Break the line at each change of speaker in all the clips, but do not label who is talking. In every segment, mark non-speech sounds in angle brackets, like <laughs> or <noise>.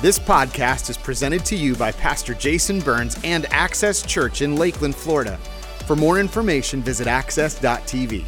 This podcast is presented to you by Pastor Jason Burns and Access Church in Lakeland, Florida. For more information, visit access.tv.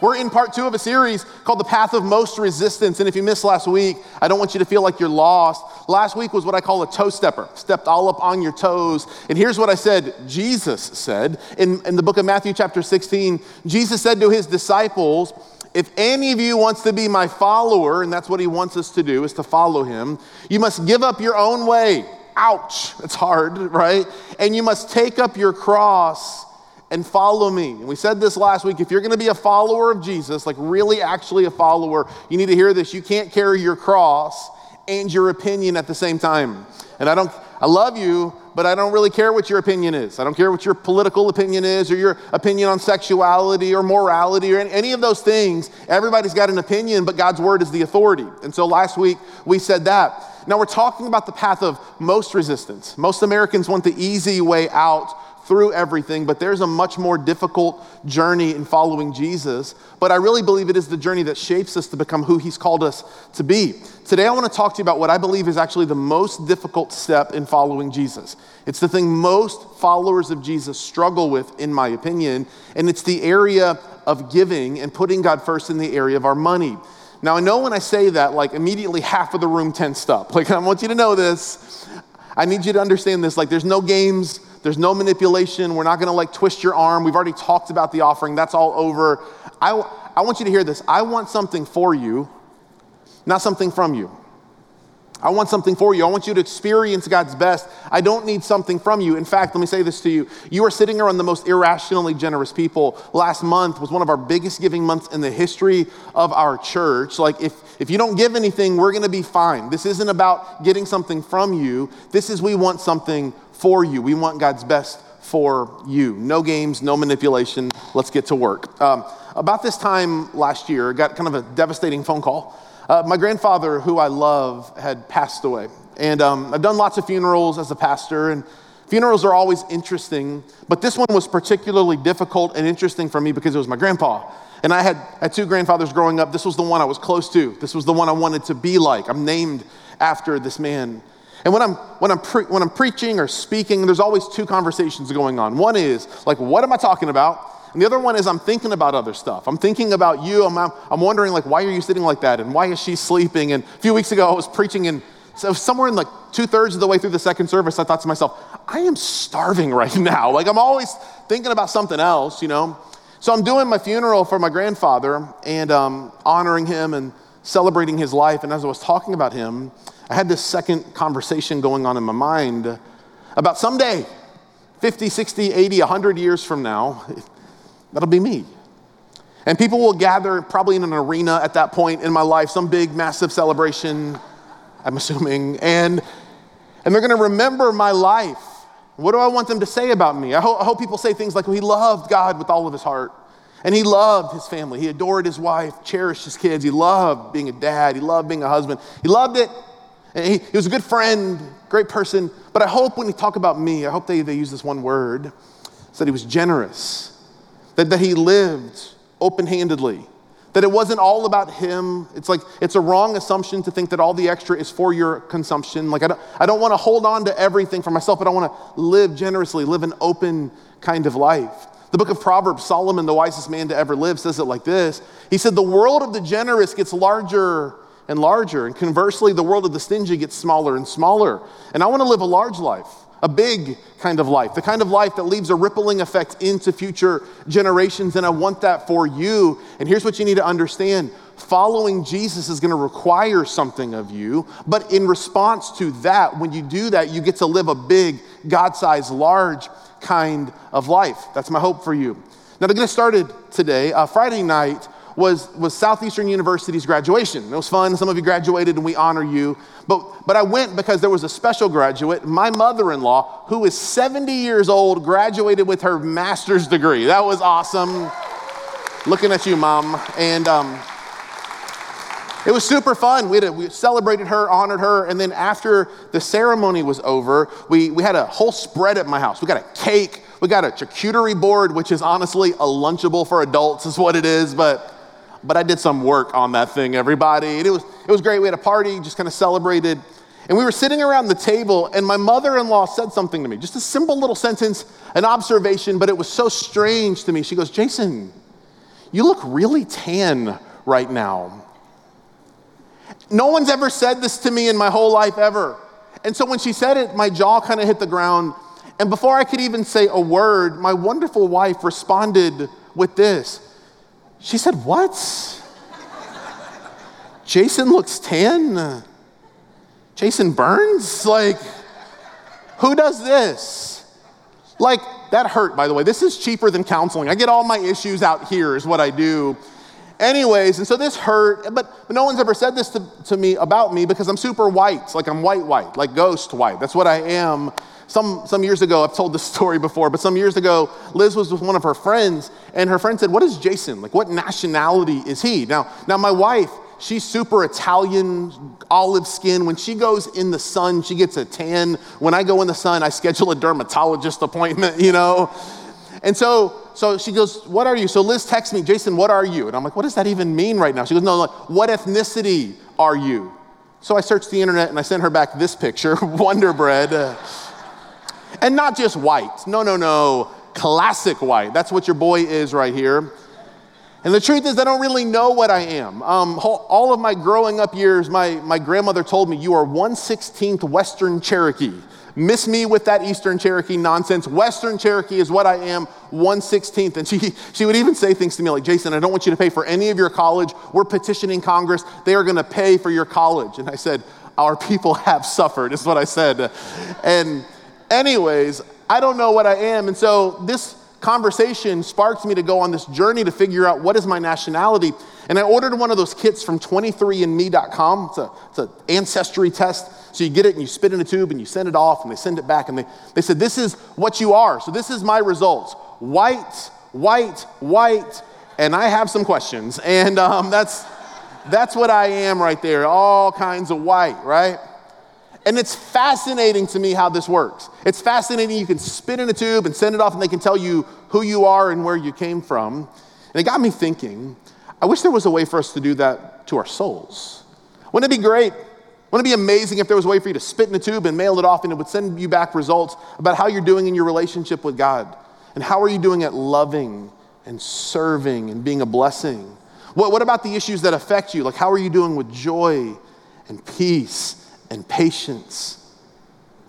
We're in part two of a series called The Path of Most Resistance. And if you missed last week, I don't want you to feel like you're lost. Last week was what I call a toe stepper, stepped all up on your toes. And here's what I said Jesus said in, in the book of Matthew, chapter 16. Jesus said to his disciples, if any of you wants to be my follower, and that's what he wants us to do, is to follow him, you must give up your own way. Ouch, it's hard, <laughs> right? And you must take up your cross and follow me. And we said this last week if you're going to be a follower of Jesus, like really actually a follower, you need to hear this. You can't carry your cross and your opinion at the same time. And I don't, I love you, but I don't really care what your opinion is. I don't care what your political opinion is or your opinion on sexuality or morality or any of those things. Everybody's got an opinion, but God's word is the authority. And so last week we said that. Now we're talking about the path of most resistance. Most Americans want the easy way out through everything, but there's a much more difficult journey in following Jesus. But I really believe it is the journey that shapes us to become who He's called us to be. Today, I want to talk to you about what I believe is actually the most difficult step in following Jesus. It's the thing most followers of Jesus struggle with, in my opinion, and it's the area of giving and putting God first in the area of our money. Now, I know when I say that, like immediately half of the room tensed up. <laughs> Like, I want you to know this. I need you to understand this. Like, there's no games there's no manipulation. We're not going to like twist your arm. We've already talked about the offering. That's all over. I, I want you to hear this. I want something for you, not something from you. I want something for you. I want you to experience God's best. I don't need something from you. In fact, let me say this to you. You are sitting around the most irrationally generous people. Last month was one of our biggest giving months in the history of our church. Like, if, if you don't give anything, we're going to be fine. This isn't about getting something from you. This is we want something for you. We want God's best for you. No games, no manipulation. Let's get to work. Um, about this time last year, I got kind of a devastating phone call. Uh, my grandfather, who I love, had passed away. And um, I've done lots of funerals as a pastor, and funerals are always interesting, but this one was particularly difficult and interesting for me because it was my grandpa. And I had, had two grandfathers growing up. This was the one I was close to. This was the one I wanted to be like. I'm named after this man. And when I'm, when, I'm pre- when I'm preaching or speaking, there's always two conversations going on. One is, like, what am I talking about? And the other one is, I'm thinking about other stuff. I'm thinking about you. I'm, I'm wondering, like, why are you sitting like that? And why is she sleeping? And a few weeks ago, I was preaching, and so somewhere in like two thirds of the way through the second service, I thought to myself, I am starving <laughs> right now. Like, I'm always thinking about something else, you know? So I'm doing my funeral for my grandfather and um, honoring him and celebrating his life. And as I was talking about him, I had this second conversation going on in my mind about someday, 50, 60, 80, 100 years from now, that'll be me. And people will gather probably in an arena at that point in my life, some big, massive celebration, I'm assuming, and, and they're gonna remember my life. What do I want them to say about me? I hope, I hope people say things like, well, he loved God with all of his heart. And he loved his family. He adored his wife, cherished his kids. He loved being a dad. He loved being a husband. He loved it. He, he, was a good friend, great person, but I hope when they talk about me, I hope they, they use this one word, that he was generous, that, that he lived open handedly, that it wasn't all about him. It's like, it's a wrong assumption to think that all the extra is for your consumption. Like, I don't, I don't want to hold on to everything for myself, but I want to live generously, live an open kind of life. The book of Proverbs, Solomon, the wisest man to ever live, says it like this He said, The world of the generous gets larger and larger. And conversely, the world of the stingy gets smaller and smaller. And I want to live a large life, a big kind of life, the kind of life that leaves a rippling effect into future generations. And I want that for you. And here's what you need to understand following Jesus is going to require something of you. But in response to that, when you do that, you get to live a big, God sized, large kind of life. That's my hope for you. Now, to get us started today, uh, Friday night, was, was Southeastern University's graduation. It was fun. Some of you graduated and we honor you. But, but I went because there was a special graduate. My mother in law, who is 70 years old, graduated with her master's degree. That was awesome. Looking at you, mom. And um, it was super fun. We, a, we, celebrated her, honored her, and then after the ceremony was over, we, we had a whole spread at my house. We got a cake, we got a charcuterie board, which is honestly a Lunchable for adults, is what it is, but but I did some work on that thing, everybody. And it was, it was great. We had a party, just kind of celebrated. And we were sitting around the table, and my mother in law said something to me, just a simple little sentence, an observation, but it was so strange to me. She goes, Jason, you look really tan right now. No one's ever said this to me in my whole life ever. And so when she said it, my jaw kind of hit the ground. And before I could even say a word, my wonderful wife responded with this. She said, What? Jason looks tan? Jason Burns? Like, who does this? Like, that hurt, by the way. This is cheaper than counseling. I get all my issues out here, is what I do. Anyways, and so this hurt, but, no one's ever said this to, to me about me because I'm super white. Like I'm white, white, like ghost white. That's what I am. Some, some years ago, I've told this <laughs> story before, but some years ago, Liz was with one of her friends, and her friend said, What is Jason? Like, what nationality is he? Now, now my wife, she's super Italian, olive skin. When she goes in the sun, she gets a tan. When I go in the sun, I schedule a dermatologist <laughs> appointment, you know? And so, so she goes, What are you? So Liz texts me, Jason, what are you? And I'm like, What does that even mean right now? She goes, No, like, what ethnicity are you? So I searched the internet and I sent her back this picture <laughs> Wonder Bread. And not just white. No, no, no. Classic white. That's what your boy is right here. And the truth is, I don't really know what I am. Um, all of my growing up years, my, my grandmother told me, You are 116th Western Cherokee. Miss me with that Eastern Cherokee nonsense. Western Cherokee is what I am, 116th. And she, she would even say things to me like, Jason, I don't want you to pay for any of your college. We're petitioning Congress. They are going to pay for your college. And I said, Our people have suffered, is what I said. And, anyways, I don't know what I am. And so this conversation sparked me to go on this journey to figure out what is my nationality. And I ordered one of those kits from 23andme.com. It's, a, it's an ancestry test. So you get it and you spit in a tube and you send it off and they send it back and they, they said, This is what you are. So this is my results white, white, white. And I have some questions. And um, that's, that's what I am right there. All kinds of white, right? And it's fascinating to me how this works. It's fascinating. You can spit in a tube and send it off, and they can tell you who you are and where you came from. And it got me thinking I wish there was a way for us to do that to our souls. Wouldn't it be great? Wouldn't it be amazing if there was a way for you to spit in a tube and mail it off and it would send you back results about how you're doing in your relationship with God? And how are you doing at loving and serving and being a blessing? What, what about the issues that affect you? Like, how are you doing with joy and peace and patience,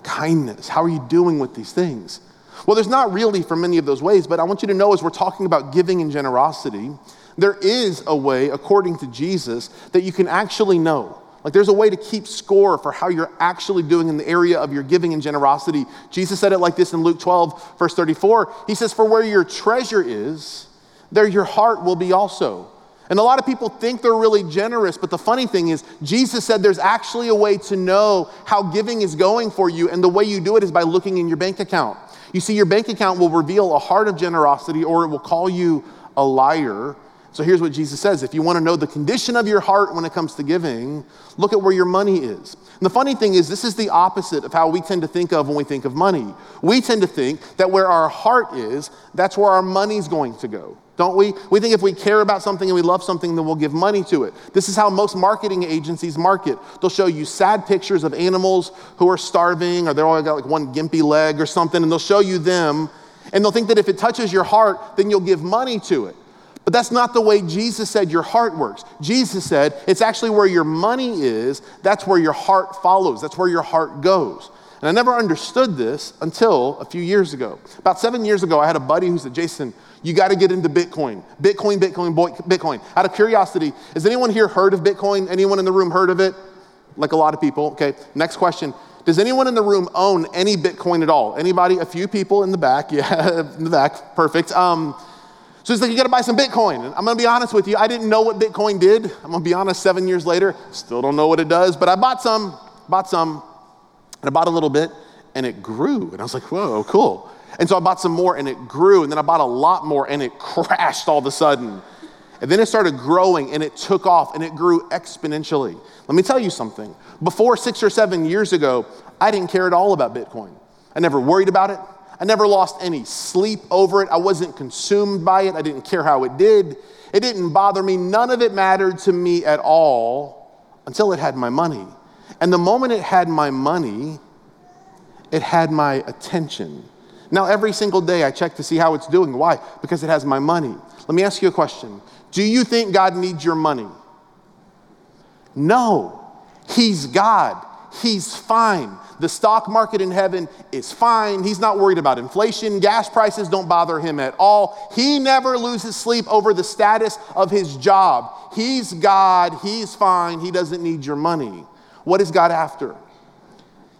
kindness. How are you doing with these things? Well, there's not really for many of those ways, but I want you to know as we're talking about giving and generosity, there is a way, according to Jesus, that you can actually know. Like there's a way to keep score for how you're actually doing in the area of your giving and generosity. Jesus said it like this in Luke 12, verse 34. He says, For where your treasure is, there your heart will be also. And a lot of people think they're really generous, but the funny thing is, Jesus said there's actually a way to know how giving is going for you, and the way you do it is by looking in your bank account. You see, your bank account will reveal a heart of generosity or it will call you a liar. So here's what Jesus says if you want to know the condition of your heart when it comes to giving, look at where your money is. And the funny thing is, this is the opposite of how we tend to think of when we think of money. We tend to think that where our heart is, that's where our money's going to go don't we? We think if we care about something and we love something, then we'll give money to it. This is how most marketing agencies market. They'll show you sad pictures of animals who are starving, or they're all got like one gimpy leg or something, and they'll show you them, and they'll think that if it touches your heart, then you'll give money to it. But that's not the way Jesus said your heart works. Jesus said it's actually where your money is, that's where your heart follows, that's where your heart goes. And I never understood this until a few years ago. About seven years ago, I had a buddy who said, Jason, you got to get into Bitcoin. Bitcoin, Bitcoin, boy, Bitcoin. Out of curiosity, has anyone here heard of Bitcoin? Anyone in the room heard of it? Like a lot of people. Okay, next question. Does anyone in the room own any Bitcoin at all? Anybody? A few people in the back. <laughs> Yeah, in the back. Perfect. Um, so he's like, you got to buy some Bitcoin. And I'm going to be honest with you. I didn't know what Bitcoin did. I'm going to be honest, seven years later, still don't know what it does. But I bought some, bought some, and I bought a little bit, and it grew. And I was like, whoa, cool. And so I bought some more and it grew. And then I bought a lot more and it <laughs> crashed all of a sudden. And then it started growing and it took off and it grew exponentially. Let me tell you something. Before six or seven years ago, I didn't care at all about Bitcoin. I never worried about it. I never lost any sleep over it. I wasn't consumed by it. I didn't care how it did. It didn't bother me. None of it mattered to me at all until it had my money. And the moment it had my money, it had my attention. Now, every single day I check to see how it's doing. Why? Because it has my money. Let me ask you a question Do you think God needs your money? No. He's God. He's fine. The stock market in heaven is fine. He's not worried about inflation. Gas prices don't bother him at all. He never loses sleep over the status of his job. He's God. He's fine. He doesn't need your money. What is God after?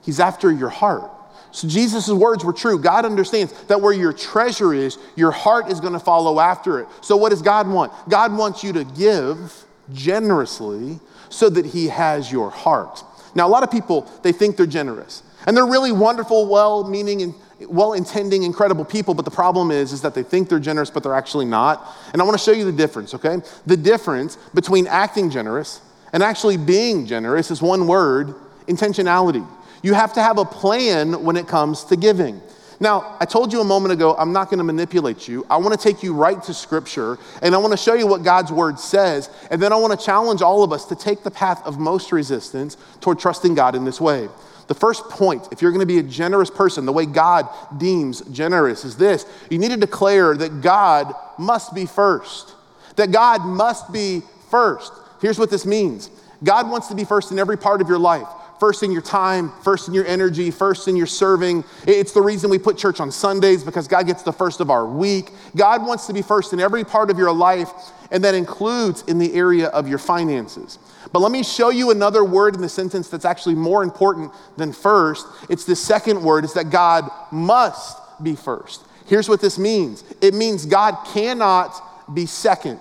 He's after your heart. So Jesus' words were true. God understands that where your treasure is, your heart is going to follow after it. So, what does God want? God wants you to give generously so that He has your heart. Now, a lot of people, they think they're generous. And they're really wonderful, well meaning, and well intending, incredible people. But the problem is, is that they think they're generous, but they're actually not. And I want to show you the difference, okay? The difference between acting generous and actually being generous is one word intentionality. You have to have a plan when it comes to giving. Now, I told you a moment ago, I'm not going to manipulate you. I want to take you right to Scripture, and I want to show you what God's Word says, and then I want to challenge all of us to take the path of most resistance toward trusting God in this way. The first point, if you're going to be a generous person, the way God deems generous, is this you need to declare that God must be first. That God must be first. Here's what this means God wants to be first in every part of your life first in your time, first in your energy, first in your serving. It's the reason we put church on Sundays because God gets the first of our week. God wants to be first in every part of your life, and that includes in the area of your finances. But let me show you another word in the sentence that's actually more important than first. It's the second word, is that God must be first. Here's what this means it means God cannot be second,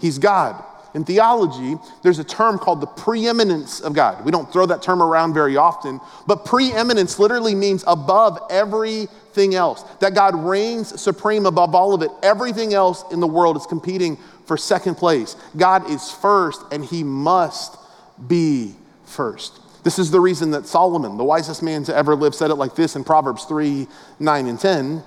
He's God. In theology, there's a term called the preeminence of God. We don't throw that term around very often, but preeminence literally means above everything else, that God reigns supreme above all of it. Everything else in the world is competing for second place. God is first, and he must be first. This is the reason that Solomon, the wisest man to ever live, said it like this in Proverbs 3 9 and 10.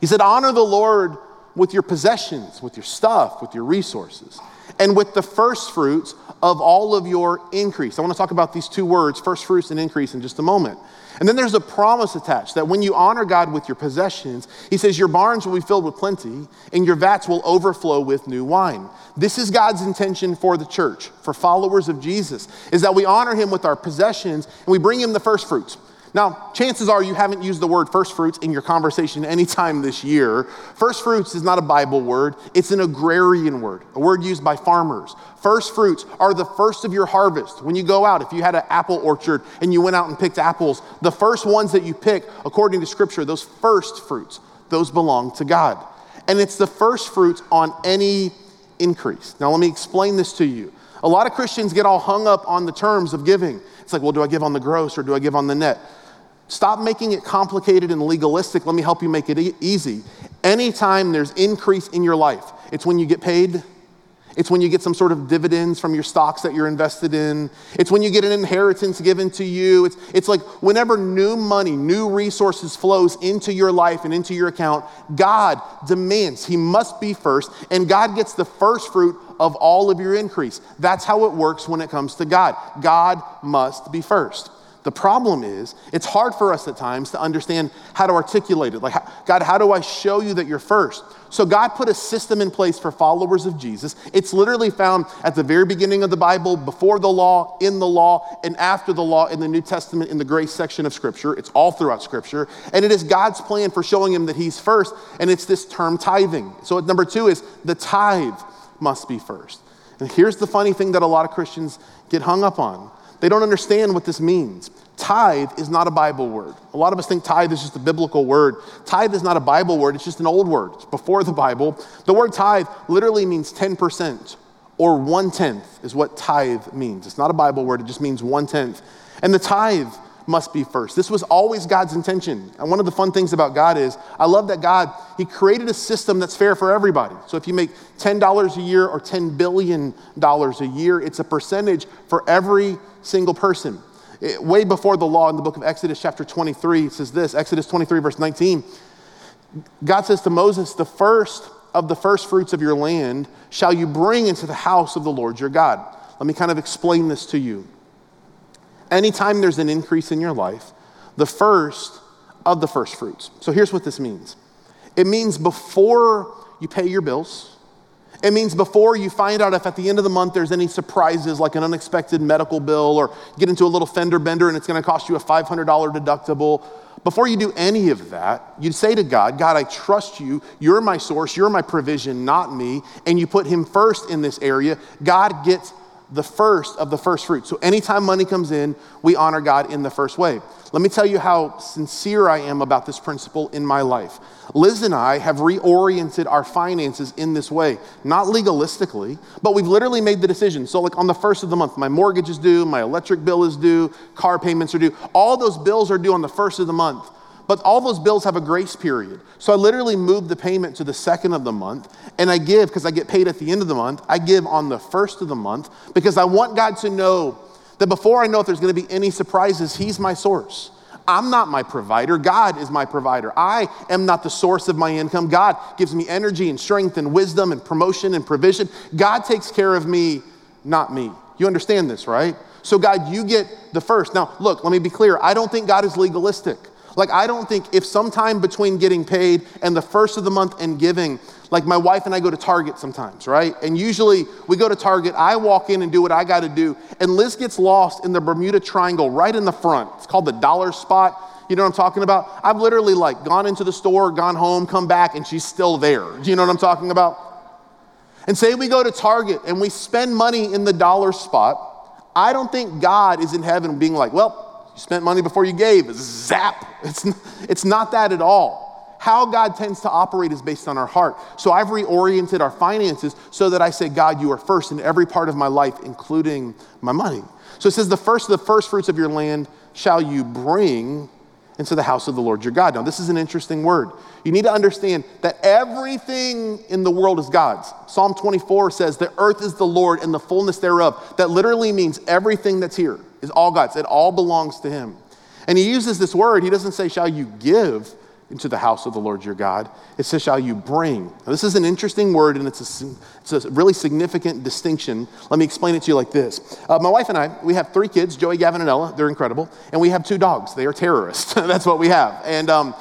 He said, Honor the Lord with your possessions, with your stuff, with your resources and with the first fruits of all of your increase. I want to talk about these two words, first fruits and increase, in just a moment. And then there's a promise attached that when you honor God with your possessions, He says, Your barns will be filled with plenty, and your vats will overflow with new wine. This is God's intention for the church, for followers of Jesus, is that we honor Him with our possessions and we bring Him the first fruits. Now, chances are you haven't used the word first fruits in your conversation anytime this year. First fruits is not a Bible word, it's an agrarian word, a word used by farmers. First fruits are the first of your harvest. When you go out, if you had an apple orchard and you went out and picked apples, the first ones that you pick, according to scripture, those first fruits, those belong to God. And it's the first fruits on any increase. Now, let me explain this to you. A lot of Christians get all hung up on the terms of giving. It's like, well, do I give on the gross or do I give on the net? Stop making it complicated and legalistic. Let me help you make it e- easy. Anytime there's increase in your life, it's when you get paid, it's when you get some sort of dividends from your stocks that you're invested in. It's when you get an inheritance given to you. It's, it's like whenever new money, new resources flows into your life and into your account, God demands he must be first, and God gets the first fruit of all of your increase. That's how it works when it comes to God. God must be first. The problem is, it's hard for us at times to understand how to articulate it. Like, God, how do I show you that you're first? So, God put a system in place for followers of Jesus. It's literally found at the very beginning of the Bible, before the law, in the law, and after the law in the New Testament in the grace section of Scripture. It's all throughout Scripture. And it is God's plan for showing him that he's first, and it's this term tithing. So, number two is the tithe must be first. And here's the funny thing that a lot of Christians get hung up on they don't understand what this means. Tithe is not a Bible word. A lot of us think tithe is just a biblical word. Tithe is not a Bible word, it's just an old word. It's before the Bible. The word tithe literally means 10% or one tenth is what tithe means. It's not a Bible word, it just means one tenth. And the tithe must be first. This was always God's intention. And one of the fun things about God is I love that God, He created a system that's fair for everybody. So if you make $10 a year or $10 billion a year, it's a percentage for every single person. It, way before the law in the book of Exodus, chapter 23, it says this Exodus 23, verse 19. God says to Moses, The first of the first fruits of your land shall you bring into the house of the Lord your God. Let me kind of explain this to you. Anytime there's an increase in your life, the first of the first fruits. So here's what this means it means before you pay your bills, it means before you find out if at the end of the month there's any surprises like an unexpected medical bill or get into a little fender bender and it's going to cost you a $500 deductible. Before you do any of that, you say to God, God, I trust you. You're my source. You're my provision, not me. And you put him first in this area. God gets the first of the first fruit. So anytime money comes in, we honor God in the first way. Let me tell you how sincere I am about this principle in my life. Liz and I have reoriented our finances in this way, not legalistically, but we've literally made the decision. So, like on the first of the month, my mortgage is due, my electric bill is due, car payments are due. All those bills are due on the first of the month. But all those bills have a grace period. So I literally move the payment to the second of the month and I give because I get paid at the end of the month. I give on the first of the month because I want God to know that before I know if there's going to be any surprises, He's my source. I'm not my provider. God is my provider. I am not the source of my income. God gives me energy and strength and wisdom and promotion and provision. God takes care of me, not me. You understand this, right? So, God, you get the first. Now, look, let me be clear. I don't think God is legalistic. Like, I don't think if sometime between getting paid and the first of the month and giving, like my wife and I go to Target sometimes, right? And usually we go to Target, I walk in and do what I got to do, and Liz gets lost in the Bermuda Triangle right in the front. It's called the dollar spot. You know what I'm talking about? I've literally like gone into the store, gone home, come back, and she's still there. Do you know what I'm talking about? And say we go to Target and we spend money in the dollar spot. I don't think God is in heaven being like, well, you spent money before you gave. Zap. It's, it's not that at all. How God tends to operate is based on our heart. So I've reoriented our finances so that I say, God, you are first in every part of my life, including my money. So it says, the first of the first fruits of your land shall you bring into the house of the Lord your God. Now, this is an interesting word. You need to understand that everything in the world is God's. Psalm 24 says, The earth is the Lord and the fullness thereof. That literally means everything that's here is all God's. It all belongs to Him. And He uses this word, He doesn't say, Shall you give into the house of the Lord your God? It says, Shall you bring? Now, this is an interesting word and it's a, it's a really significant distinction. Let me explain it to you like this. Uh, my wife and I, we have three kids Joey, Gavin, and Ella. They're incredible. And we have two dogs. They are terrorists. <laughs> That's what we have. And, um,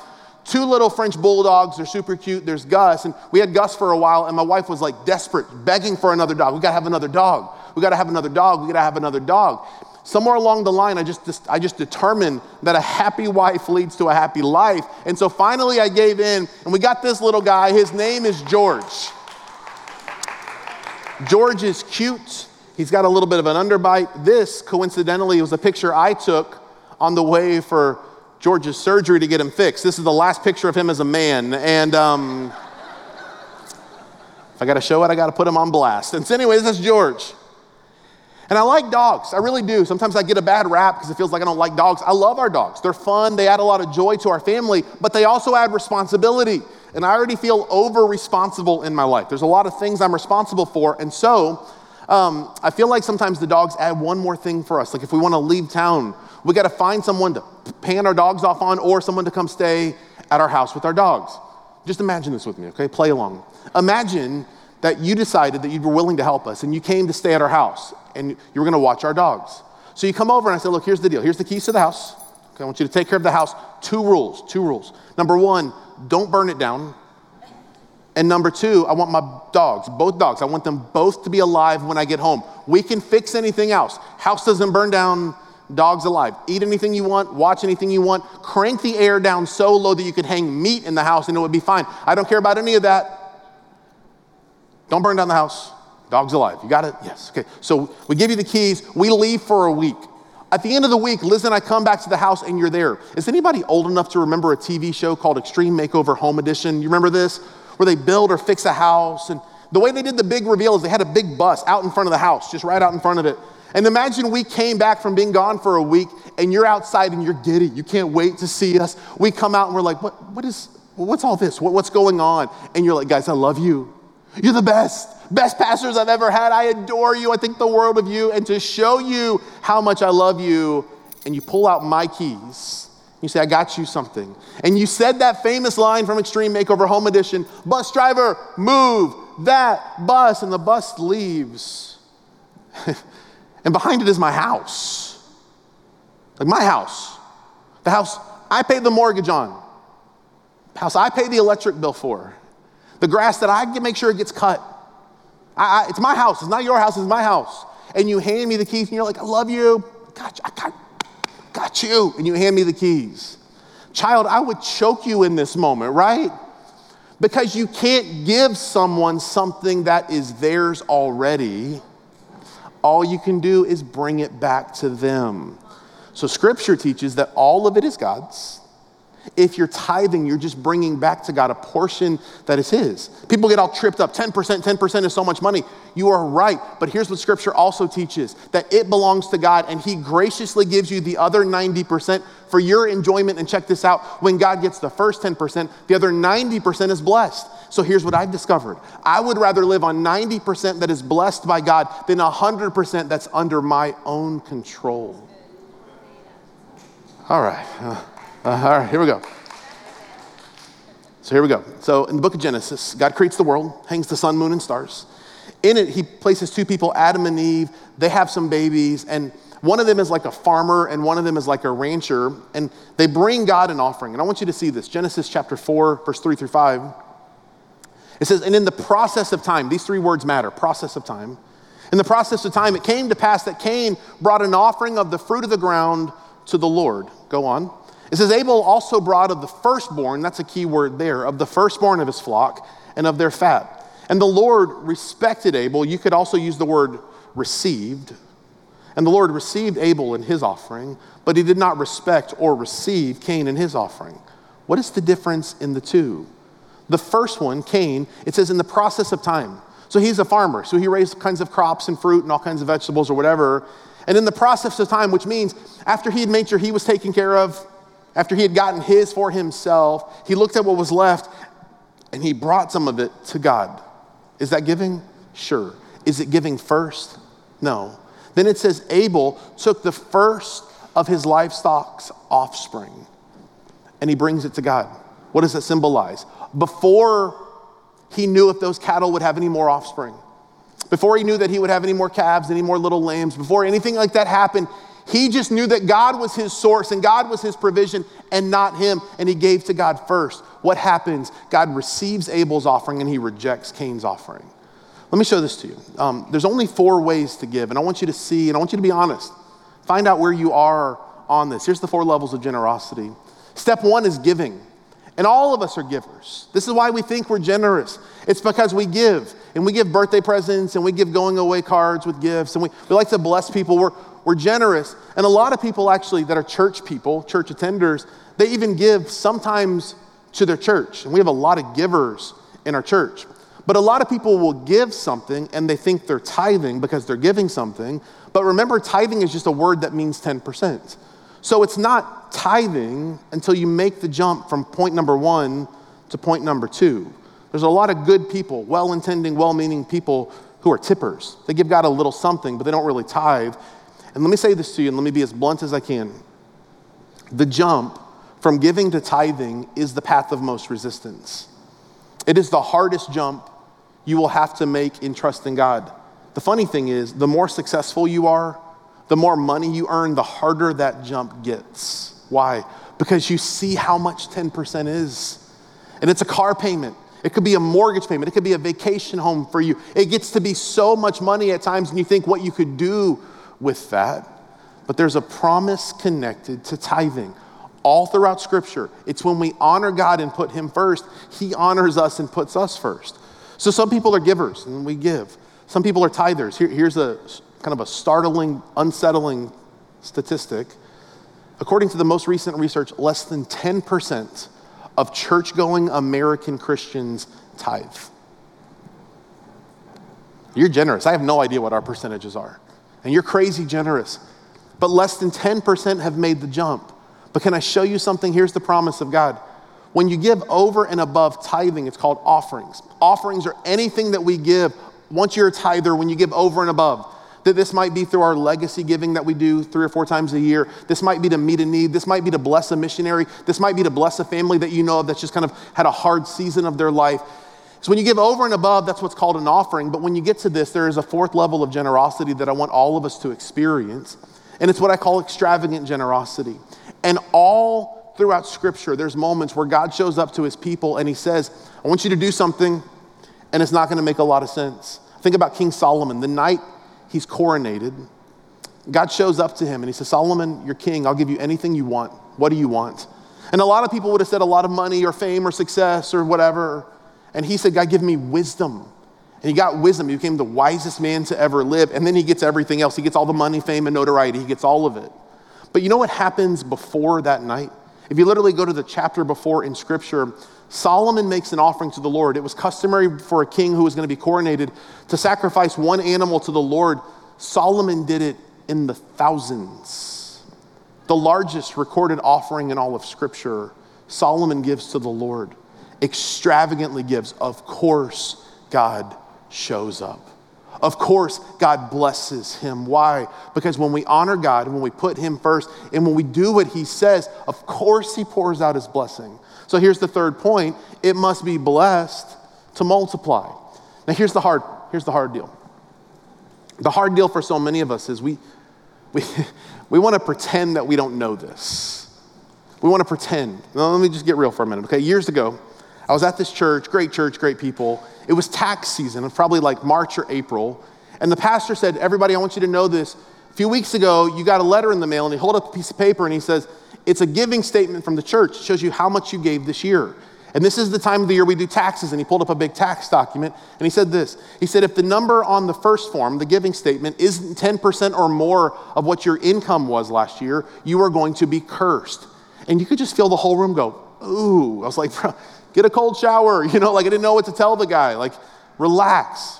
two little French bulldogs. They're super cute. There's Gus. And we had Gus for a while, and my wife was like desperate, begging for another dog. We got to have another dog. We got to have another dog. We got to have another dog. Somewhere along the line, I just, I just determined that a happy wife leads to a happy life. And so finally, I gave in, and we got this little guy. His name is George. George is cute. He's got a little bit of an underbite. This, coincidentally, was a picture I took on the way for George's surgery to get him fixed. This is the last picture of him as a man. And um, if I got to show it, I got to put him on blast. And so, anyways, that's George. And I like dogs, I really do. Sometimes I get a bad rap because it feels like I don't like dogs. I love our dogs. They're fun, they add a lot of joy to our family, but they also add responsibility. And I already feel over responsible in my life. There's a lot of things I'm responsible for. And so um, I feel like sometimes the dogs add one more thing for us. Like if we want to leave town, we got to find someone to pan our dogs off on or someone to come stay at our house with our dogs. Just imagine this with me, okay? Play along. Imagine that you decided that you were willing to help us and you came to stay at our house and you were going to watch our dogs. So you come over and I said, Look, here's the deal. Here's the keys to the house. Okay, I want you to take care of the house. Two rules, two rules. Number one, don't burn it down. And number two, I want my dogs, both dogs, I want them both to be alive when I get home. We can fix anything else. House doesn't burn down, dogs alive. Eat anything you want, watch anything you want, crank the air down so low that you could hang meat in the house and it would be fine. I don't care about any of that. Don't burn down the house. Dog's alive. You got it? Yes. Okay. So we give you the keys. We leave for a week. At the end of the week, Liz and I come back to the house and you're there. Is anybody old enough to remember a TV show called Extreme Makeover Home Edition? You remember this? Where they build or fix a house. And the way they did the big reveal is they had a big bus out in front of the house, just right out in front of it. And imagine we came back from being gone for a week and you're outside and you're giddy. You can't wait to see us. We come out and we're like, what, what is, what's all this? What, what's going on? And you're like, guys, I love you. You're the best. Best pastors I've ever had. I adore you. I think the world of you. And to show you how much I love you, and you pull out my keys You say, I got you something. And you said that famous line from Extreme Makeover Home Edition bus driver, move that bus. And the bus leaves. <laughs> and behind it is my house. Like my house. The house I paid the mortgage on. The house I pay the electric bill for. The grass that I make sure it gets cut. I, I, it's my house. It's not your house. It's my house. And you hand me the keys and you're like, I love you. Got you. I got, got you. And you hand me the keys. Child, I would choke you in this moment, right? Because you can't give someone something that is theirs already. All you can do is bring it back to them. So, scripture teaches that all of it is God's if you're tithing, you're just bringing back to God a portion that is His. People get all tripped up 10%, 10% is so much money. You are right. But here's what Scripture also teaches that it belongs to God and He graciously gives you the other 90% for your enjoyment. And check this out when God gets the first 10%, the other 90% is blessed. So here's what I've discovered I would rather live on 90% that is blessed by God than 100% that's under my own control. All right. Uh, all right, here we go. So here we go. So in the book of Genesis, God creates the world, hangs the sun, moon, and stars. In it, he places two people, Adam and Eve. They have some babies, and one of them is like a farmer, and one of them is like a rancher, and they bring God an offering. And I want you to see this Genesis chapter 4, verse 3 through 5. It says, And in the process of time, these three words matter process of time. In the process of time, it came to pass that Cain brought an offering of the fruit of the ground to the Lord. Go on. It says, Abel also brought of the firstborn, that's a key word there, of the firstborn of his flock and of their fat. And the Lord respected Abel. You could also use the word received. And the Lord received Abel in his offering, but he did not respect or receive Cain in his offering. What is the difference in the two? The first one, Cain, it says in the process of time. So he's a farmer, so he raised kinds of crops and fruit and all kinds of vegetables or whatever. And in the process of time, which means after he had made sure he was taken care of, after he had gotten his for himself, he looked at what was left and he brought some of it to God. Is that giving? Sure. Is it giving first? No. Then it says Abel took the first of his livestock's offspring and he brings it to God. What does it symbolize? Before he knew if those cattle would have any more offspring, before he knew that he would have any more calves, any more little lambs, before anything like that happened, he just knew that God was his source and God was his provision and not him, and he gave to God first. What happens? God receives Abel's offering and he rejects Cain's offering. Let me show this to you. Um, there's only four ways to give, and I want you to see, and I want you to be honest. Find out where you are on this. Here's the four levels of generosity. Step one is giving. And all of us are givers. This is why we think we're generous. It's because we give, and we give birthday presents, and we give going away cards with gifts, and we, we like to bless people. We're, we're generous. And a lot of people actually that are church people, church attenders, they even give sometimes to their church. And we have a lot of givers in our church. But a lot of people will give something and they think they're tithing because they're giving something. But remember, tithing is just a word that means 10%. So it's not tithing until you make the jump from point number one to point number two. There's a lot of good people, well intending, well meaning people who are tippers. They give God a little something, but they don't really tithe. And let me say this to you, and let me be as blunt as I can. The jump from giving to tithing is the path of most resistance. It is the hardest jump you will have to make in trusting God. The funny thing is, the more successful you are, the more money you earn, the harder that jump gets. Why? Because you see how much 10% is. And it's a car payment. It could be a mortgage payment. It could be a vacation home for you. It gets to be so much money at times, and you think what you could do with that. But there's a promise connected to tithing. All throughout Scripture, it's when we honor God and put Him first, He honors us and puts us first. So some people are givers and we give. Some people are tithers. Here, here's a kind of a startling, unsettling statistic. According to the most recent research, less than 10% of church going American Christians tithe. You're generous. I have no idea what our percentages are and you're crazy generous, but less than 10% have made the jump. But can I show you something? Here's the promise of God. When you give over and above tithing, it's called offerings. Offerings are anything that we give once you're a tither, when you give over and above. That this might be through our legacy giving that we do three or four times a year. This might be to meet a need. This might be to bless a missionary. This might be to bless a family that you know of that's just kind of had a hard season of their life. So when you give over and above, that's what's called an offering. But when you get to this, there is a fourth level of generosity that I want all of us to experience. And it's what I call extravagant generosity. And all throughout Scripture, there's moments where God shows up to his people and he says, I want you to do something, and it's not going to make a lot of sense. Think about King Solomon. The night he's coronated, God shows up to him and he says, Solomon, you're king. I'll give you anything you want. What do you want? And a lot of people would have said a lot of money or fame or success or whatever. And he said, God, give me wisdom. And he got wisdom. He became the wisest man to ever live. And then he gets everything else. He gets all the money, fame, and notoriety. He gets all of it. But you know what happens before that night? If you literally go to the chapter before in Scripture, Solomon makes an offering to the Lord. It was customary for a king who was going to be coronated to sacrifice one animal to the Lord. Solomon did it in the thousands. The largest recorded offering in all of Scripture, Solomon gives to the Lord extravagantly gives, of course, God shows up. Of course, God blesses him. Why? Because when we honor God, when we put him first, and when we do what he says, of course, he pours out his blessing. So here's the third point it must be blessed to multiply. Now, here's the hard, here's the hard deal. The hard deal for so many of us is we, we, <laughs> we want to pretend that we don't know this. We want to pretend. Now, let me just get real for a minute, okay? Years ago, I was at this church, great church, great people. It was tax season, probably like March or April. And the pastor said, Everybody, I want you to know this. A few weeks ago, you got a letter in the mail, and he held up a piece of paper and he says, It's a giving statement from the church. It shows you how much you gave this year. And this is the time of the year we do taxes. And he pulled up a big tax document and he said this He said, If the number on the first form, the giving statement, isn't 10% or more of what your income was last year, you are going to be cursed. And you could just feel the whole room go, Ooh. I was like, <laughs> Bro, Get a cold shower. <laughs> You know, like I didn't know what to tell the guy. Like, relax.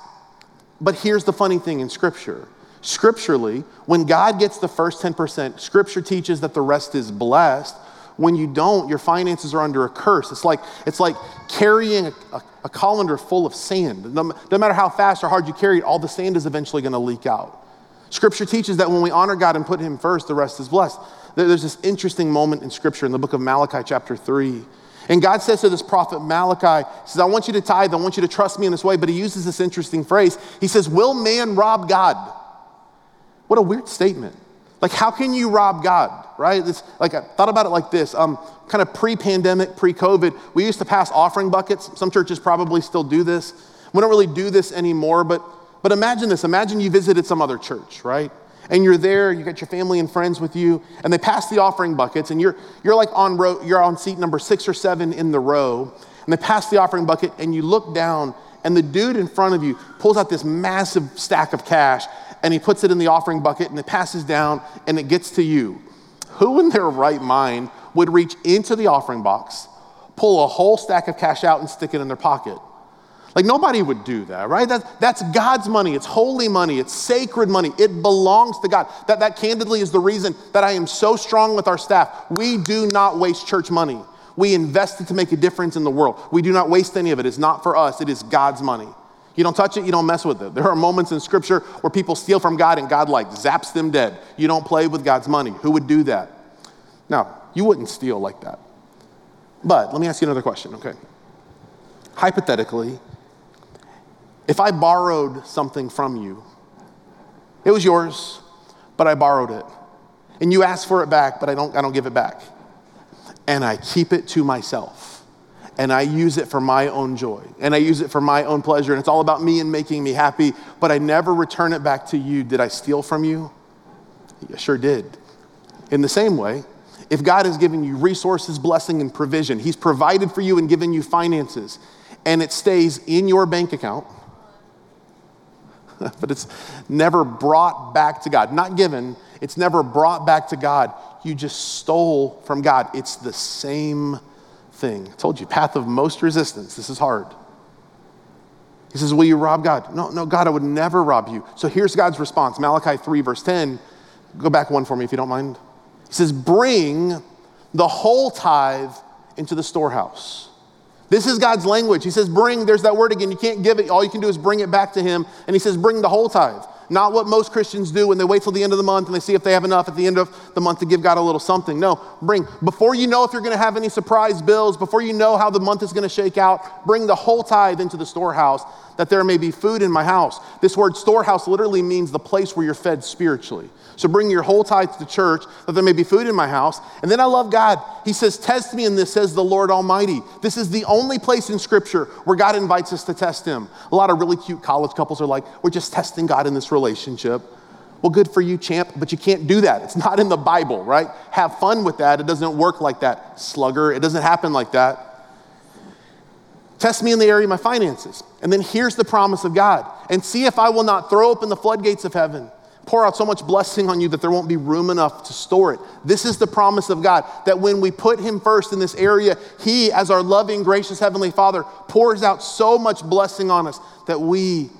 But here's the funny thing in Scripture scripturally, when God gets the first 10%, Scripture teaches that the rest is blessed. When you don't, your finances are under a curse. It's like, it's like carrying a, a, a colander full of sand. No, no matter how fast or hard you carry it, all the sand is eventually going to leak out. Scripture teaches that when we honor God and put Him first, the rest is blessed. There's this interesting moment in Scripture in the book of Malachi, chapter 3 and God says to this prophet Malachi, He says, I want you to tithe, I want you to trust me in this way. But he uses this interesting phrase. He says, Will man rob God? What a weird statement. Like, how can you rob God, right? It's like, I thought about it like this um, kind of pre pandemic, pre COVID, we used to pass offering buckets. Some churches probably still do this. We don't really do this anymore, but, but imagine this. Imagine you visited some other church, right? And you're there, you got your family and friends with you, and they pass the offering buckets, and you're, you're like on row, you're on seat number six or seven in the row, and they pass the offering bucket, and you look down, and the dude in front of you pulls out this massive stack of cash, and he puts it in the offering bucket, and it passes down, and it gets to you. Who in their right mind would reach into the offering box, pull a whole stack of cash out, and stick it in their pocket? Like nobody would do that, right? That, that's God's money. It's holy money. It's sacred money. It belongs to God. That, that candidly is the reason that I am so strong with our staff. We do not waste church money. We invest it to make a difference in the world. We do not waste any of it. It's not for us, it is God's money. You don't touch it, you don't mess with it. There are moments in scripture where people steal from God and God like zaps them dead. You don't play with God's money. Who would do that? Now, you wouldn't steal like that. But let me ask you another question, okay? Hypothetically, if I borrowed something from you, it was yours, but I borrowed it. And you ask for it back, but I don't, I don't give it back. And I keep it to myself. And I use it for my own joy. And I use it for my own pleasure. And it's all about me and making me happy, but I never return it back to you. Did I steal from you? Sure did. In the same way, if God has given you resources, blessing, and provision, He's provided for you and given you finances, and it stays in your bank account, <laughs> but it's never brought back to God. Not given, it's never brought back to God. You just stole from God. It's the same thing. I told you, path of most resistance. This is hard. He says, Will you rob God? No, no, God, I would never rob you. So here's God's response Malachi 3, verse 10. Go back one for me if you don't mind. He says, Bring the whole tithe into the storehouse this is God's language. He says, bring, there's that word again. You can't give it. All you can do is bring it back to Him. And He says, bring the whole tithe. Not what most Christians do when they wait till the end of the month and they see if they have enough at the end of the month to give God a little something. No, bring, before you know if you're going to have any surprise bills, before you know how the month is going to shake out, bring the whole tithe into the storehouse that there may be food in my house. This word storehouse literally means the place where you're fed spiritually. So bring your whole tithe to church that there may be food in my house. And then I love God. He says, Test me in this, says the Lord Almighty. This is the only place in Scripture where God invites us to test Him. A lot of really cute college couples are like, We're just testing God in this relationship. Well, good for you, champ, but you can't do that. It's not in the Bible, right? Have fun with that. It doesn't work like that, slugger. It doesn't happen like that. Test me in the area of my finances. And then here's the promise of God. And see if I will not throw open the floodgates of heaven pour out so much blessing on you that there won't be room enough to store it. This is the promise of God that when we put Him first in this area, He, as our loving, gracious Heavenly Father, pours out so much blessing on us that we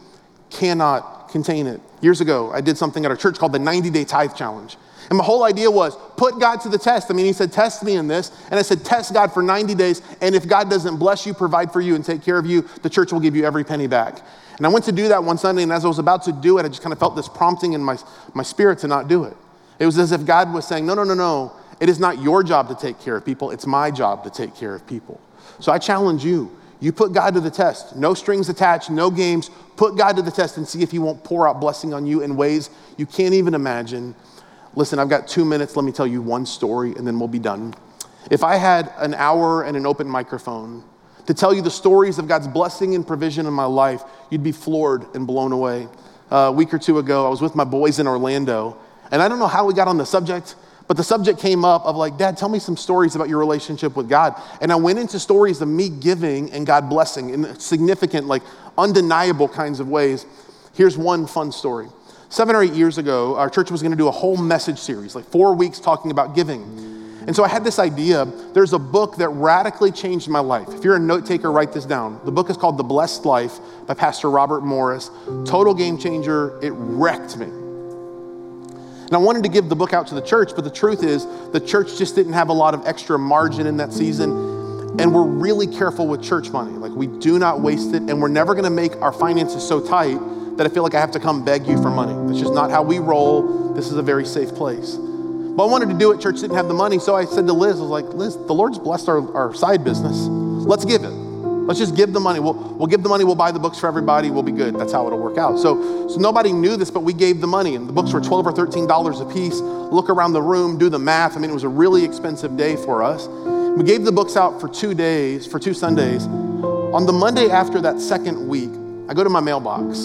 cannot contain it. Years ago, I did something at our church called the 90 Day Tithe Challenge. And my whole idea was put God to the test. I mean, he said, test me in this. And I said, test God for 90 days. And if God doesn't bless you, provide for you, and take care of you, the church will give you every penny back. And I went to do that one Sunday, and as I was about to do it, I just kind of felt this prompting in my, my spirit to not do it. It was as if God was saying, No, no, no, no. It is not your job to take care of people, it's my job to take care of people. So I challenge you. You put God to the test. No strings attached, no games. Put God to the test and see if He won't pour out blessing on you in ways you can't even imagine. Listen, I've got two minutes. Let me tell you one story and then we'll be done. If I had an hour and an open microphone, to tell you the stories of God's blessing and provision in my life, you'd be floored and blown away. Uh, a week or two ago, I was with my boys in Orlando, and I don't know how we got on the subject, but the subject came up of like, Dad, tell me some stories about your relationship with God. And I went into stories of me giving and God blessing in significant, like undeniable kinds of ways. Here's one fun story. Seven or eight years ago, our church was going to do a whole message series, like four weeks talking about giving. And so I had this idea. There's a book that radically changed my life. If you're a note taker, write this down. The book is called The Blessed Life by Pastor Robert Morris. Total game changer. It wrecked me. And I wanted to give the book out to the church, but the truth is, the church just didn't have a lot of extra margin in that season. And we're really careful with church money. Like, we do not waste it, and we're never gonna make our finances so tight that I feel like I have to come beg you for money. That's just not how we roll. This is a very safe place. But I wanted to do it. Church didn't have the money. So I said to Liz, I was like, Liz, the Lord's blessed our, our side business. Let's give it. Let's just give the money. We'll, we'll give the money. We'll buy the books for everybody. We'll be good. That's how it'll work out. So, so nobody knew this, but we gave the money. And the books were 12 or $13 a piece. Look around the room, do the math. I mean, it was a really expensive day for us. We gave the books out for two days, for two Sundays. On the Monday after that second week, I go to my mailbox,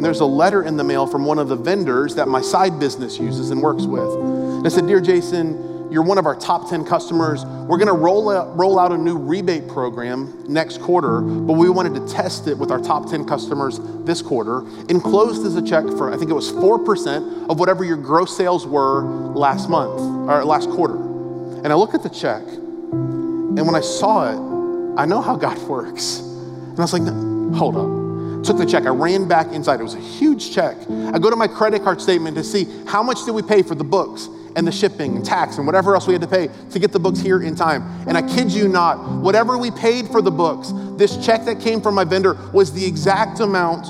and there's a letter in the mail from one of the vendors that my side business uses and works with. And I said, Dear Jason, you're one of our top 10 customers. We're going to roll out, roll out a new rebate program next quarter, but we wanted to test it with our top 10 customers this quarter. Enclosed is a check for, I think it was 4% of whatever your gross sales were last month or last quarter. And I look at the check, and when I saw it, I know how God <laughs> works. And I was like, hold up took the check. I ran back inside. It was a huge check. I go to my credit card statement to see how much did we pay for the books and the shipping and tax and whatever else we had to pay to get the books here in time. And I kid you not, whatever we paid for the books, this check that came from my vendor was the exact amount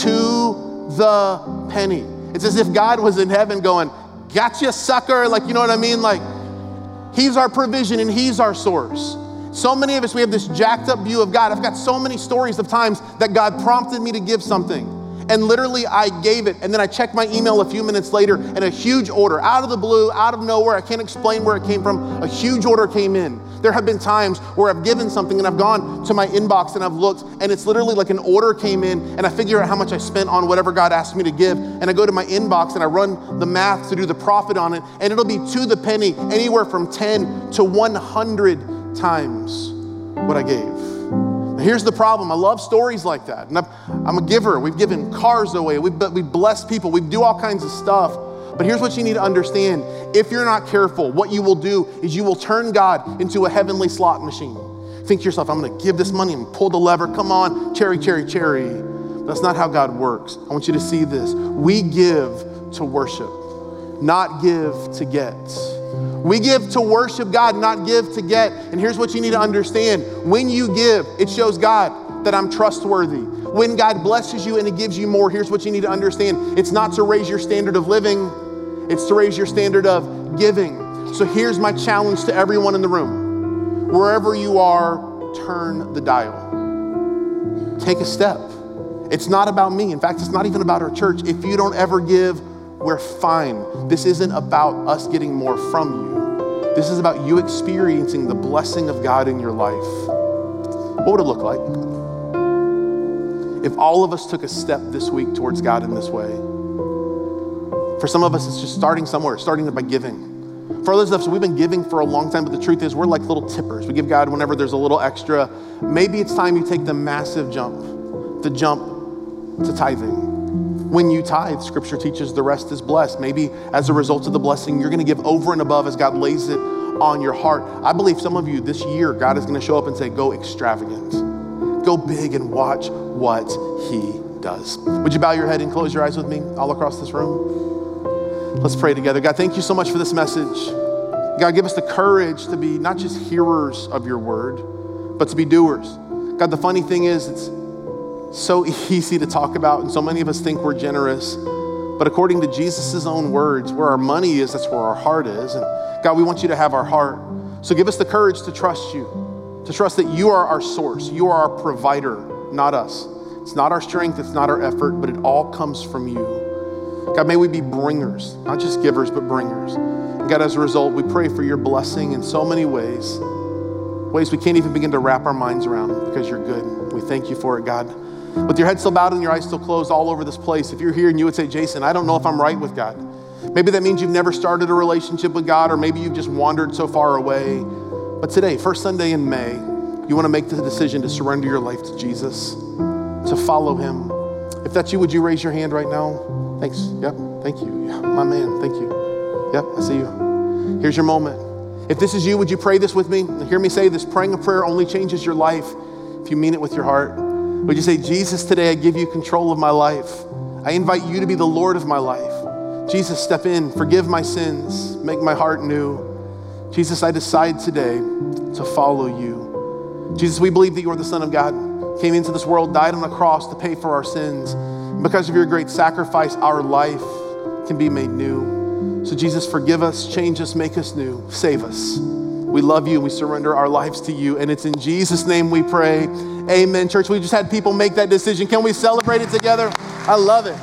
to the penny. It's as if God was in heaven going, Gotcha, sucker. Like, you know what I mean? Like, He's our provision and He's our source. So many of us, we have this jacked up view of God. I've got so many stories of times that God prompted me to give something. And literally, I gave it. And then I checked my email a few minutes later, and a huge order out of the blue, out of nowhere. I can't explain where it came from. A huge order came in. There have been times where I've given something and I've gone to my inbox and I've looked, and it's literally like an order came in, and I figure out how much I spent on whatever God asked me to give. And I go to my inbox and I run the math to do the profit on it, and it'll be to the penny, anywhere from 10 to 100 times what I gave. Here's the problem. I love stories like that. And i am a giver. We've given cars away. We've, we bless people. We do all kinds of stuff. But here's what you need to understand. If you're not careful, what you will do is you will turn God into a heavenly slot machine. Think to yourself, I'm going to give this money and pull the lever. Come on, cherry, cherry, cherry. That's not how God works. I want you to see this. We give to worship, not give to get. We give to worship God, not give to get. And here's what you need to understand when you give, it shows God that I'm trustworthy. When God blesses you and He gives you more, here's what you need to understand it's not to raise your standard of living, it's to raise your standard of giving. So here's my challenge to everyone in the room wherever you are, turn the dial. Take a step. It's not about me. In fact, it's not even about our church. If you don't ever give, we're fine. This isn't about us getting more from you. This is about you experiencing the blessing of God in your life. What would it look like if all of us took a step this week towards God in this way? For some of us, it's just starting somewhere, starting by giving. For others of us, we've been giving for a long time, but the truth is, we're like little tippers. We give God whenever there's a little extra. Maybe it's time you take the massive jump, the jump to tithing. When you tithe, scripture teaches the rest is blessed. Maybe as a result of the blessing, you're going to give over and above as God lays it on your heart. I believe some of you this year, God is going to show up and say, Go extravagant, go big, and watch what He does. Would you bow your head and close your eyes with me all across this room? Let's pray together. God, thank you so much for this message. God, give us the courage to be not just hearers of your word, but to be doers. God, the funny thing is, it's so easy to talk about, and so many of us think we're generous. But according to Jesus' own words, where our money is, that's where our heart is. And God, we want you to have our heart. So give us the courage to trust you, to trust that you are our source, you are our provider, not us. It's not our strength, it's not our effort, but it all comes from you. God, may we be bringers, not just givers, but bringers. And God, as a result, we pray for your blessing in so many ways, ways we can't even begin to wrap our minds around because you're good. We thank you for it, God. With your head still bowed and your eyes still closed all over this place, if you're here and you would say, Jason, I don't know if I'm right with God. Maybe that means you've never started a relationship with God, or maybe you've just wandered so far away. But today, first Sunday in May, you want to make the decision to surrender your life to Jesus, to follow Him. If that's you, would you raise your hand right now? Thanks. Yep. Thank you. Yeah, my man. Thank you. Yep. I see you. Here's your moment. If this is you, would you pray this with me? Hear me say this praying a prayer only changes your life if you mean it with your heart. Would you say, Jesus, today I give you control of my life? I invite you to be the Lord of my life. Jesus, step in, forgive my sins, make my heart new. Jesus, I decide today to follow you. Jesus, we believe that you are the Son of God, came into this world, died on the cross to pay for our sins. Because of your great sacrifice, our life can be made new. So, Jesus, forgive us, change us, make us new, save us. We love you and we surrender our lives to you. And it's in Jesus' name we pray. Amen. Church, we just had people make that decision. Can we celebrate it together? I love it.